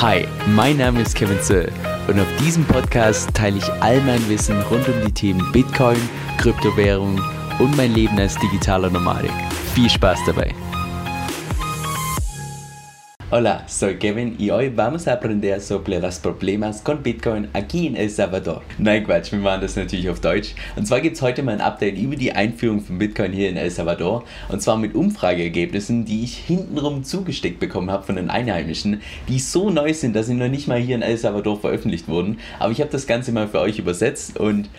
Hi, mein Name ist Kevin Zöll und auf diesem Podcast teile ich all mein Wissen rund um die Themen Bitcoin, Kryptowährung und mein Leben als digitaler Nomadik. Viel Spaß dabei! Hola, soy Kevin y hoy vamos a aprender sobre los problemas con Bitcoin aquí en El Salvador. Nein, Quatsch, wir machen das natürlich auf Deutsch. Und zwar gibt es heute mal ein Update über die Einführung von Bitcoin hier in El Salvador. Und zwar mit Umfrageergebnissen, die ich hintenrum zugesteckt bekommen habe von den Einheimischen, die so neu sind, dass sie noch nicht mal hier in El Salvador veröffentlicht wurden. Aber ich habe das Ganze mal für euch übersetzt und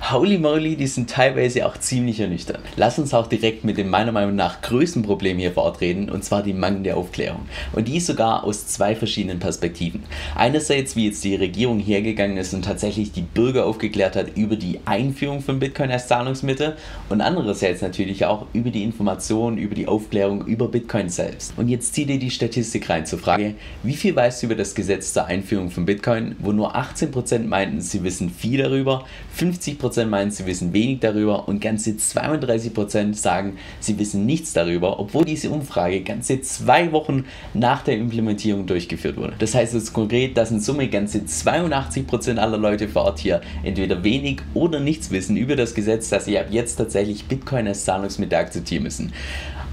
Holy moly, die sind teilweise auch ziemlich ernüchternd. Lass uns auch direkt mit dem meiner Meinung nach größten Problem hier vor Ort reden, und zwar die mangelnde Aufklärung. Und die sogar aus zwei verschiedenen Perspektiven. Einerseits, wie jetzt die Regierung hergegangen ist und tatsächlich die Bürger aufgeklärt hat über die Einführung von Bitcoin als Zahlungsmittel und andererseits natürlich auch über die Informationen, über die Aufklärung über Bitcoin selbst. Und jetzt zieh dir die Statistik rein zur Frage, wie viel weißt du über das Gesetz zur Einführung von Bitcoin, wo nur 18% meinten, sie wissen viel darüber, 50% 40% meinen, sie wissen wenig darüber und ganze 32% sagen, sie wissen nichts darüber, obwohl diese Umfrage ganze zwei Wochen nach der Implementierung durchgeführt wurde. Das heißt jetzt konkret, dass in Summe ganze 82% aller Leute vor Ort hier entweder wenig oder nichts wissen über das Gesetz, dass sie ab jetzt tatsächlich Bitcoin als Zahlungsmittel akzeptieren müssen.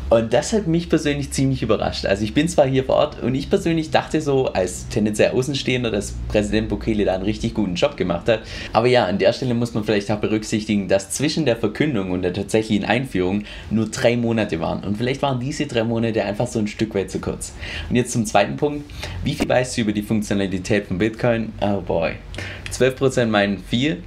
Und das hat mich persönlich ziemlich überrascht. Also ich bin zwar hier vor Ort und ich persönlich dachte so als tendenziell Außenstehender, dass Präsident Bukele da einen richtig guten Job gemacht hat. Aber ja, an der Stelle muss man vielleicht auch berücksichtigen, dass zwischen der Verkündung und der tatsächlichen Einführung nur drei Monate waren. Und vielleicht waren diese drei Monate einfach so ein Stück weit zu kurz. Und jetzt zum zweiten Punkt. Wie viel weißt du über die Funktionalität von Bitcoin? Oh boy. 12% meinen viel,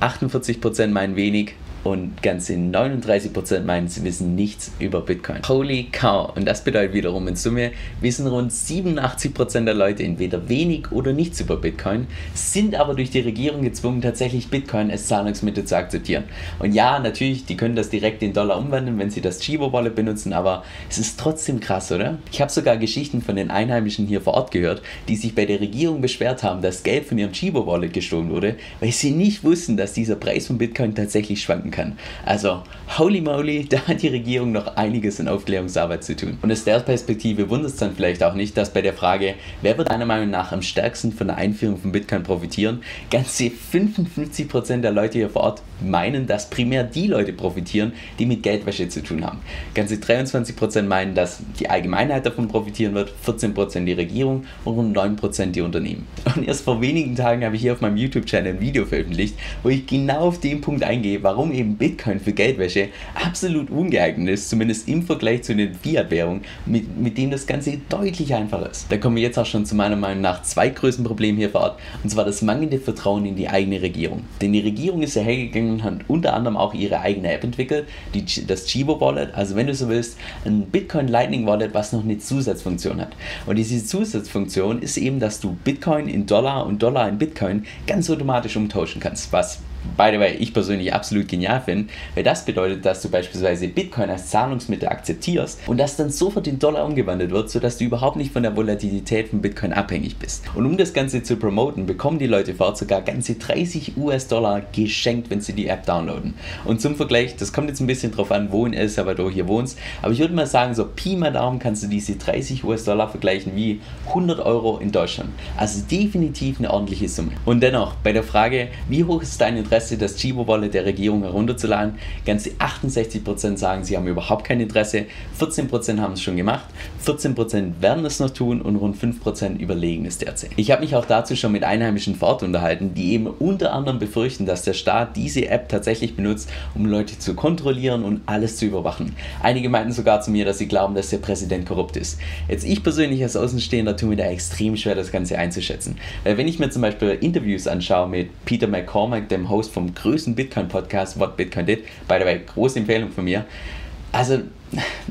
48% meinen wenig und ganze 39% meinen, sie wissen nichts über Bitcoin. Holy cow! Und das bedeutet wiederum in Summe, wissen rund 87% der Leute entweder wenig oder nichts über Bitcoin, sind aber durch die Regierung gezwungen, tatsächlich Bitcoin als Zahlungsmittel zu akzeptieren. Und ja, natürlich, die können das direkt in Dollar umwandeln, wenn sie das Chivo Wallet benutzen, aber es ist trotzdem krass, oder? Ich habe sogar Geschichten von den Einheimischen hier vor Ort gehört, die sich bei der Regierung beschwert haben, dass Geld von ihrem Chivo Wallet gestohlen wurde, weil sie nicht wussten, dass dieser Preis von Bitcoin tatsächlich schwanken kann kann. Also, holy moly, da hat die Regierung noch einiges in Aufklärungsarbeit zu tun. Und aus der Perspektive wundert es dann vielleicht auch nicht, dass bei der Frage, wer wird deiner Meinung nach am stärksten von der Einführung von Bitcoin profitieren, ganze 55% der Leute hier vor Ort meinen, dass primär die Leute profitieren, die mit Geldwäsche zu tun haben. Ganze 23% meinen, dass die Allgemeinheit davon profitieren wird, 14% die Regierung und rund 9% die Unternehmen. Und erst vor wenigen Tagen habe ich hier auf meinem YouTube-Channel ein Video veröffentlicht, wo ich genau auf den Punkt eingehe, warum eben Bitcoin für Geldwäsche absolut ungeeignet ist, zumindest im Vergleich zu den Fiat-Währungen, mit, mit denen das Ganze deutlich einfacher ist. Da kommen wir jetzt auch schon zu meiner Meinung nach zwei größten Problemen hier vor Ort, und zwar das mangelnde Vertrauen in die eigene Regierung. Denn die Regierung ist ja hergegangen und hat unter anderem auch ihre eigene App entwickelt, die, das Chivo Wallet, also wenn du so willst, ein Bitcoin Lightning Wallet, was noch eine Zusatzfunktion hat. Und diese Zusatzfunktion ist eben, dass du Bitcoin in Dollar und Dollar in Bitcoin ganz automatisch umtauschen kannst, was by the way, ich persönlich absolut genial finde, weil das bedeutet, dass du beispielsweise Bitcoin als Zahlungsmittel akzeptierst und das dann sofort in Dollar umgewandelt wird, sodass du überhaupt nicht von der Volatilität von Bitcoin abhängig bist. Und um das Ganze zu promoten, bekommen die Leute vor Ort sogar ganze 30 US-Dollar geschenkt, wenn sie die App downloaden. Und zum Vergleich, das kommt jetzt ein bisschen drauf an, wo in El Salvador hier wohnst, aber ich würde mal sagen, so Pi mal Daumen kannst du diese 30 US-Dollar vergleichen wie 100 Euro in Deutschland. Also definitiv eine ordentliche Summe. Und dennoch, bei der Frage, wie hoch ist dein Interesse, das Chibo-Wallet der Regierung herunterzuladen. Ganze 68% sagen, sie haben überhaupt kein Interesse, 14% haben es schon gemacht, 14% werden es noch tun und rund 5% überlegen es derzeit. Ich habe mich auch dazu schon mit Einheimischen fort unterhalten, die eben unter anderem befürchten, dass der Staat diese App tatsächlich benutzt, um Leute zu kontrollieren und alles zu überwachen. Einige meinten sogar zu mir, dass sie glauben, dass der Präsident korrupt ist. Jetzt ich persönlich als Außenstehender tue mir da extrem schwer, das Ganze einzuschätzen. Weil wenn ich mir zum Beispiel Interviews anschaue mit Peter McCormack, dem Host vom größten Bitcoin-Podcast, What Bitcoin Did. By the way, große Empfehlung von mir. Also,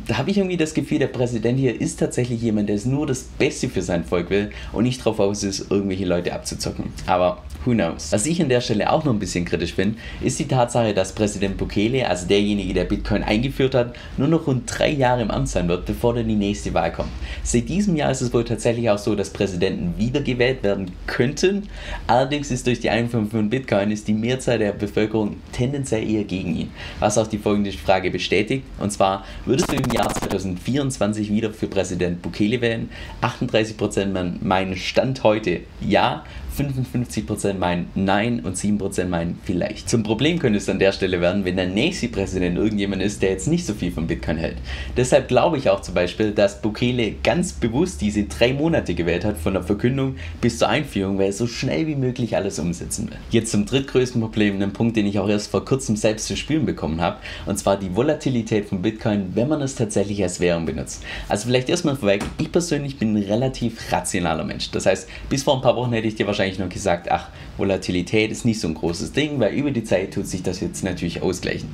da habe ich irgendwie das Gefühl, der Präsident hier ist tatsächlich jemand, der nur das Beste für sein Volk will und nicht darauf aus ist, irgendwelche Leute abzuzocken. Aber who knows? Was ich an der Stelle auch noch ein bisschen kritisch finde, ist die Tatsache, dass Präsident Bukele, also derjenige, der Bitcoin eingeführt hat, nur noch rund drei Jahre im Amt sein wird, bevor dann die nächste Wahl kommt. Seit diesem Jahr ist es wohl tatsächlich auch so, dass Präsidenten wiedergewählt werden könnten. Allerdings ist durch die Einführung von Bitcoin ist die Mehrzahl der Bevölkerung tendenziell eher gegen ihn. Was auch die folgende Frage bestätigt, und zwar, Würdest du im Jahr 2024 wieder für Präsident Bukele wählen? 38% meinen Stand heute ja, 55% meinen Nein und 7% meinen Vielleicht. Zum Problem könnte es an der Stelle werden, wenn der nächste Präsident irgendjemand ist, der jetzt nicht so viel von Bitcoin hält. Deshalb glaube ich auch zum Beispiel, dass Bukele ganz bewusst diese drei Monate gewählt hat, von der Verkündung bis zur Einführung, weil er so schnell wie möglich alles umsetzen will. Jetzt zum drittgrößten Problem, einem Punkt, den ich auch erst vor kurzem selbst zu spüren bekommen habe, und zwar die Volatilität von Bitcoin, wenn man es tatsächlich als Währung benutzt. Also vielleicht erstmal vorweg, ich persönlich bin ein relativ rationaler Mensch. Das heißt, bis vor ein paar Wochen hätte ich dir wahrscheinlich wahrscheinlich noch gesagt, ach, Volatilität ist nicht so ein großes Ding, weil über die Zeit tut sich das jetzt natürlich ausgleichen.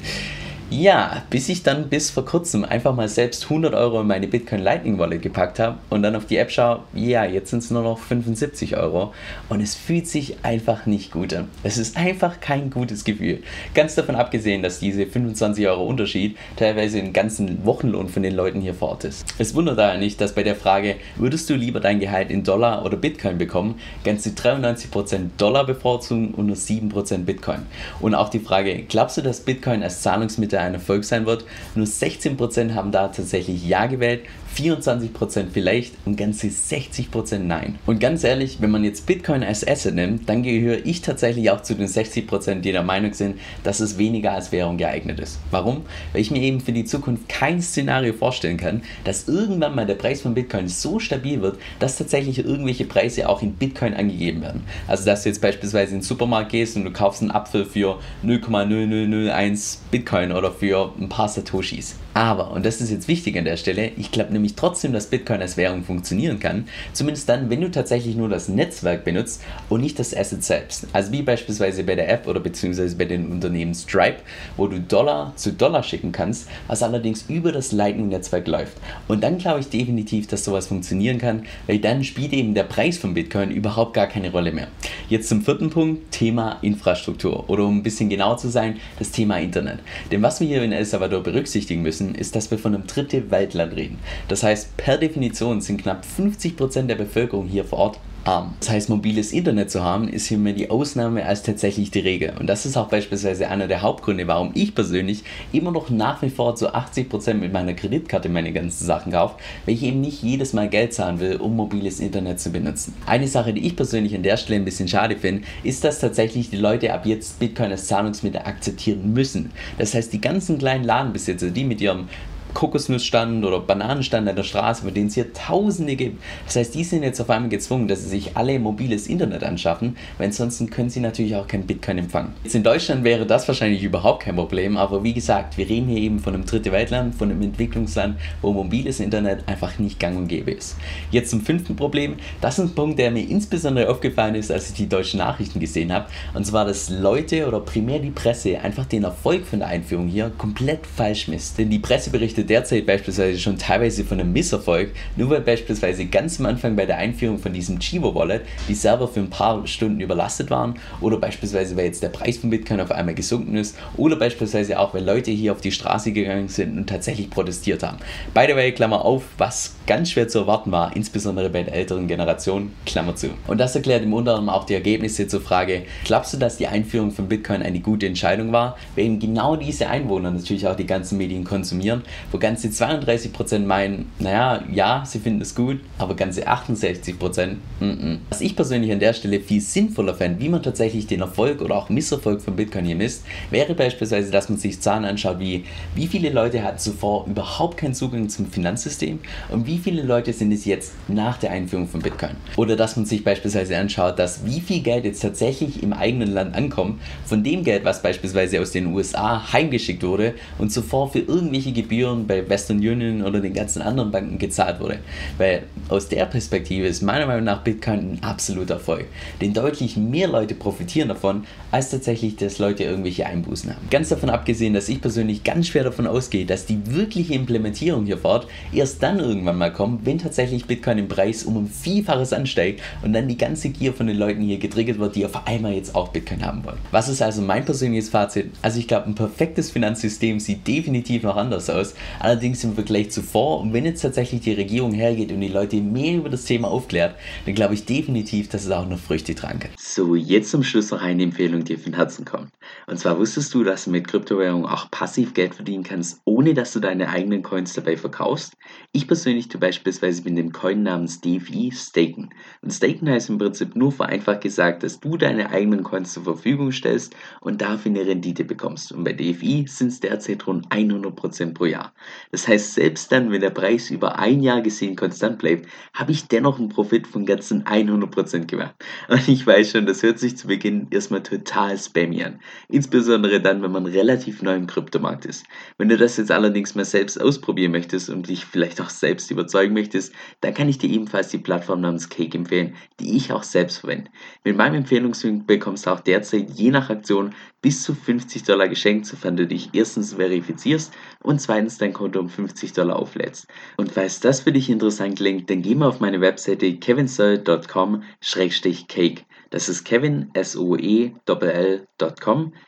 Ja, bis ich dann bis vor kurzem einfach mal selbst 100 Euro in meine Bitcoin Lightning Wallet gepackt habe und dann auf die App schaue, ja, jetzt sind es nur noch 75 Euro und es fühlt sich einfach nicht gut an. Es ist einfach kein gutes Gefühl. Ganz davon abgesehen, dass diese 25 Euro Unterschied teilweise den ganzen Wochenlohn von den Leuten hier vor Ort ist. Es wundert daher nicht, dass bei der Frage, würdest du lieber dein Gehalt in Dollar oder Bitcoin bekommen, ganze 93% Dollar bevorzugen und nur 7% Bitcoin. Und auch die Frage, glaubst du, dass Bitcoin als Zahlungsmittel ein Erfolg sein wird. Nur 16% haben da tatsächlich Ja gewählt, 24% vielleicht und ganze 60% Nein. Und ganz ehrlich, wenn man jetzt Bitcoin als Asset nimmt, dann gehöre ich tatsächlich auch zu den 60%, die der Meinung sind, dass es weniger als Währung geeignet ist. Warum? Weil ich mir eben für die Zukunft kein Szenario vorstellen kann, dass irgendwann mal der Preis von Bitcoin so stabil wird, dass tatsächlich irgendwelche Preise auch in Bitcoin angegeben werden. Also dass du jetzt beispielsweise in den Supermarkt gehst und du kaufst einen Apfel für 0,0001 Bitcoin oder für ein paar Satoshis. Aber, und das ist jetzt wichtig an der Stelle, ich glaube nämlich trotzdem, dass Bitcoin als Währung funktionieren kann. Zumindest dann, wenn du tatsächlich nur das Netzwerk benutzt und nicht das Asset selbst. Also wie beispielsweise bei der App oder beziehungsweise bei den Unternehmen Stripe, wo du Dollar zu Dollar schicken kannst, was allerdings über das Lightning-Netzwerk läuft. Und dann glaube ich definitiv, dass sowas funktionieren kann, weil dann spielt eben der Preis von Bitcoin überhaupt gar keine Rolle mehr. Jetzt zum vierten Punkt, Thema Infrastruktur. Oder um ein bisschen genauer zu sein, das Thema Internet. Denn was wir hier in El Salvador berücksichtigen müssen, ist, dass wir von einem dritte Weltland reden. Das heißt, per Definition sind knapp 50% der Bevölkerung hier vor Ort arm. Das heißt, mobiles Internet zu haben, ist hier mehr die Ausnahme als tatsächlich die Regel. Und das ist auch beispielsweise einer der Hauptgründe, warum ich persönlich immer noch nach wie vor zu 80% mit meiner Kreditkarte meine ganzen Sachen kaufe, weil ich eben nicht jedes Mal Geld zahlen will, um mobiles Internet zu benutzen. Eine Sache, die ich persönlich an der Stelle ein bisschen schade finde, ist, dass tatsächlich die Leute ab jetzt Bitcoin als Zahlungsmittel akzeptieren müssen. Das heißt, die ganzen kleinen Ladenbesitzer, die mit ihrem Kokosnussstand oder Bananenstand an der Straße, von denen es hier Tausende gibt. Das heißt, die sind jetzt auf einmal gezwungen, dass sie sich alle mobiles Internet anschaffen, weil ansonsten können sie natürlich auch kein Bitcoin empfangen. Jetzt in Deutschland wäre das wahrscheinlich überhaupt kein Problem, aber wie gesagt, wir reden hier eben von einem dritte Weltland, von einem Entwicklungsland, wo mobiles Internet einfach nicht gang und gäbe ist. Jetzt zum fünften Problem. Das ist ein Punkt, der mir insbesondere aufgefallen ist, als ich die deutschen Nachrichten gesehen habe. Und zwar, dass Leute oder primär die Presse einfach den Erfolg von der Einführung hier komplett falsch misst. Denn die Presse berichtet berichtet derzeit beispielsweise schon teilweise von einem Misserfolg, nur weil beispielsweise ganz am Anfang bei der Einführung von diesem Chivo Wallet die Server für ein paar Stunden überlastet waren oder beispielsweise weil jetzt der Preis von Bitcoin auf einmal gesunken ist oder beispielsweise auch weil Leute hier auf die Straße gegangen sind und tatsächlich protestiert haben. By the way, Klammer auf, was ganz schwer zu erwarten war, insbesondere bei der älteren Generation, Klammer zu. Und das erklärt im Unter anderem auch die Ergebnisse zur Frage, glaubst du, dass die Einführung von Bitcoin eine gute Entscheidung war? Eben genau diese Einwohner natürlich auch die ganzen Medien konsumieren, wo ganze 32% meinen, naja, ja, sie finden es gut, aber ganze 68%, mm -mm. Was ich persönlich an der Stelle viel sinnvoller fände, wie man tatsächlich den Erfolg oder auch Misserfolg von Bitcoin hier misst, wäre beispielsweise, dass man sich Zahlen anschaut, wie wie viele Leute hatten zuvor überhaupt keinen Zugang zum Finanzsystem und wie viele Leute sind es jetzt nach der Einführung von Bitcoin. Oder dass man sich beispielsweise anschaut, dass wie viel Geld jetzt tatsächlich im eigenen Land ankommt, von dem Geld, was beispielsweise aus den USA heimgeschickt wurde und zuvor für irgendwelche Gebühren bei Western Union oder den ganzen anderen Banken gezahlt wurde. Weil aus der Perspektive ist meiner Meinung nach Bitcoin ein absoluter Erfolg. Denn deutlich mehr Leute profitieren davon, als tatsächlich, dass Leute irgendwelche Einbußen haben. Ganz davon abgesehen, dass ich persönlich ganz schwer davon ausgehe, dass die wirkliche Implementierung hier vor Ort erst dann irgendwann mal kommt, wenn tatsächlich Bitcoin im Preis um ein Vielfaches ansteigt und dann die ganze Gier von den Leuten hier getriggert wird, die auf einmal jetzt auch Bitcoin haben wollen. Was ist also mein persönliches Fazit? Also ich glaube, ein perfektes Finanzsystem sieht definitiv noch anders aus, Allerdings im Vergleich zuvor, und wenn jetzt tatsächlich die Regierung hergeht und die Leute mehr über das Thema aufklärt, dann glaube ich definitiv, dass es auch noch Früchte tragen kann. So, jetzt zum Schluss noch eine Empfehlung, die von Herzen kommt. Und zwar wusstest du, dass du mit Kryptowährungen auch passiv Geld verdienen kannst, ohne dass du deine eigenen Coins dabei verkaufst? Ich persönlich tue beispielsweise mit dem Coin namens DFI staken. Und staken heißt im Prinzip nur vereinfacht gesagt, dass du deine eigenen Coins zur Verfügung stellst und dafür eine Rendite bekommst. Und bei DFI sind es derzeit rund 100% pro Jahr. Das heißt, selbst dann, wenn der Preis über ein Jahr gesehen konstant bleibt, habe ich dennoch einen Profit von ganzen 100% gemacht. Und ich weiß schon, das hört sich zu Beginn erstmal total spammy an. Insbesondere dann, wenn man relativ neu im Kryptomarkt ist. Wenn du das jetzt allerdings mal selbst ausprobieren möchtest und dich vielleicht auch selbst überzeugen möchtest, dann kann ich dir ebenfalls die Plattform namens Cake empfehlen, die ich auch selbst verwende. Mit meinem Empfehlungslink bekommst du auch derzeit je nach Aktion bis zu 50 Dollar geschenkt, sofern du dich erstens verifizierst und zweitens dein Konto um 50 Dollar auflädst. Und falls das für dich interessant klingt, dann geh mal auf meine Webseite kevinsoe.com-cake. Das ist Kevin, S-O-E-L-L.com,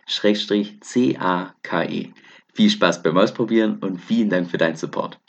Schrägstrich C-A-K-E. Viel Spaß beim Ausprobieren und vielen Dank für deinen Support.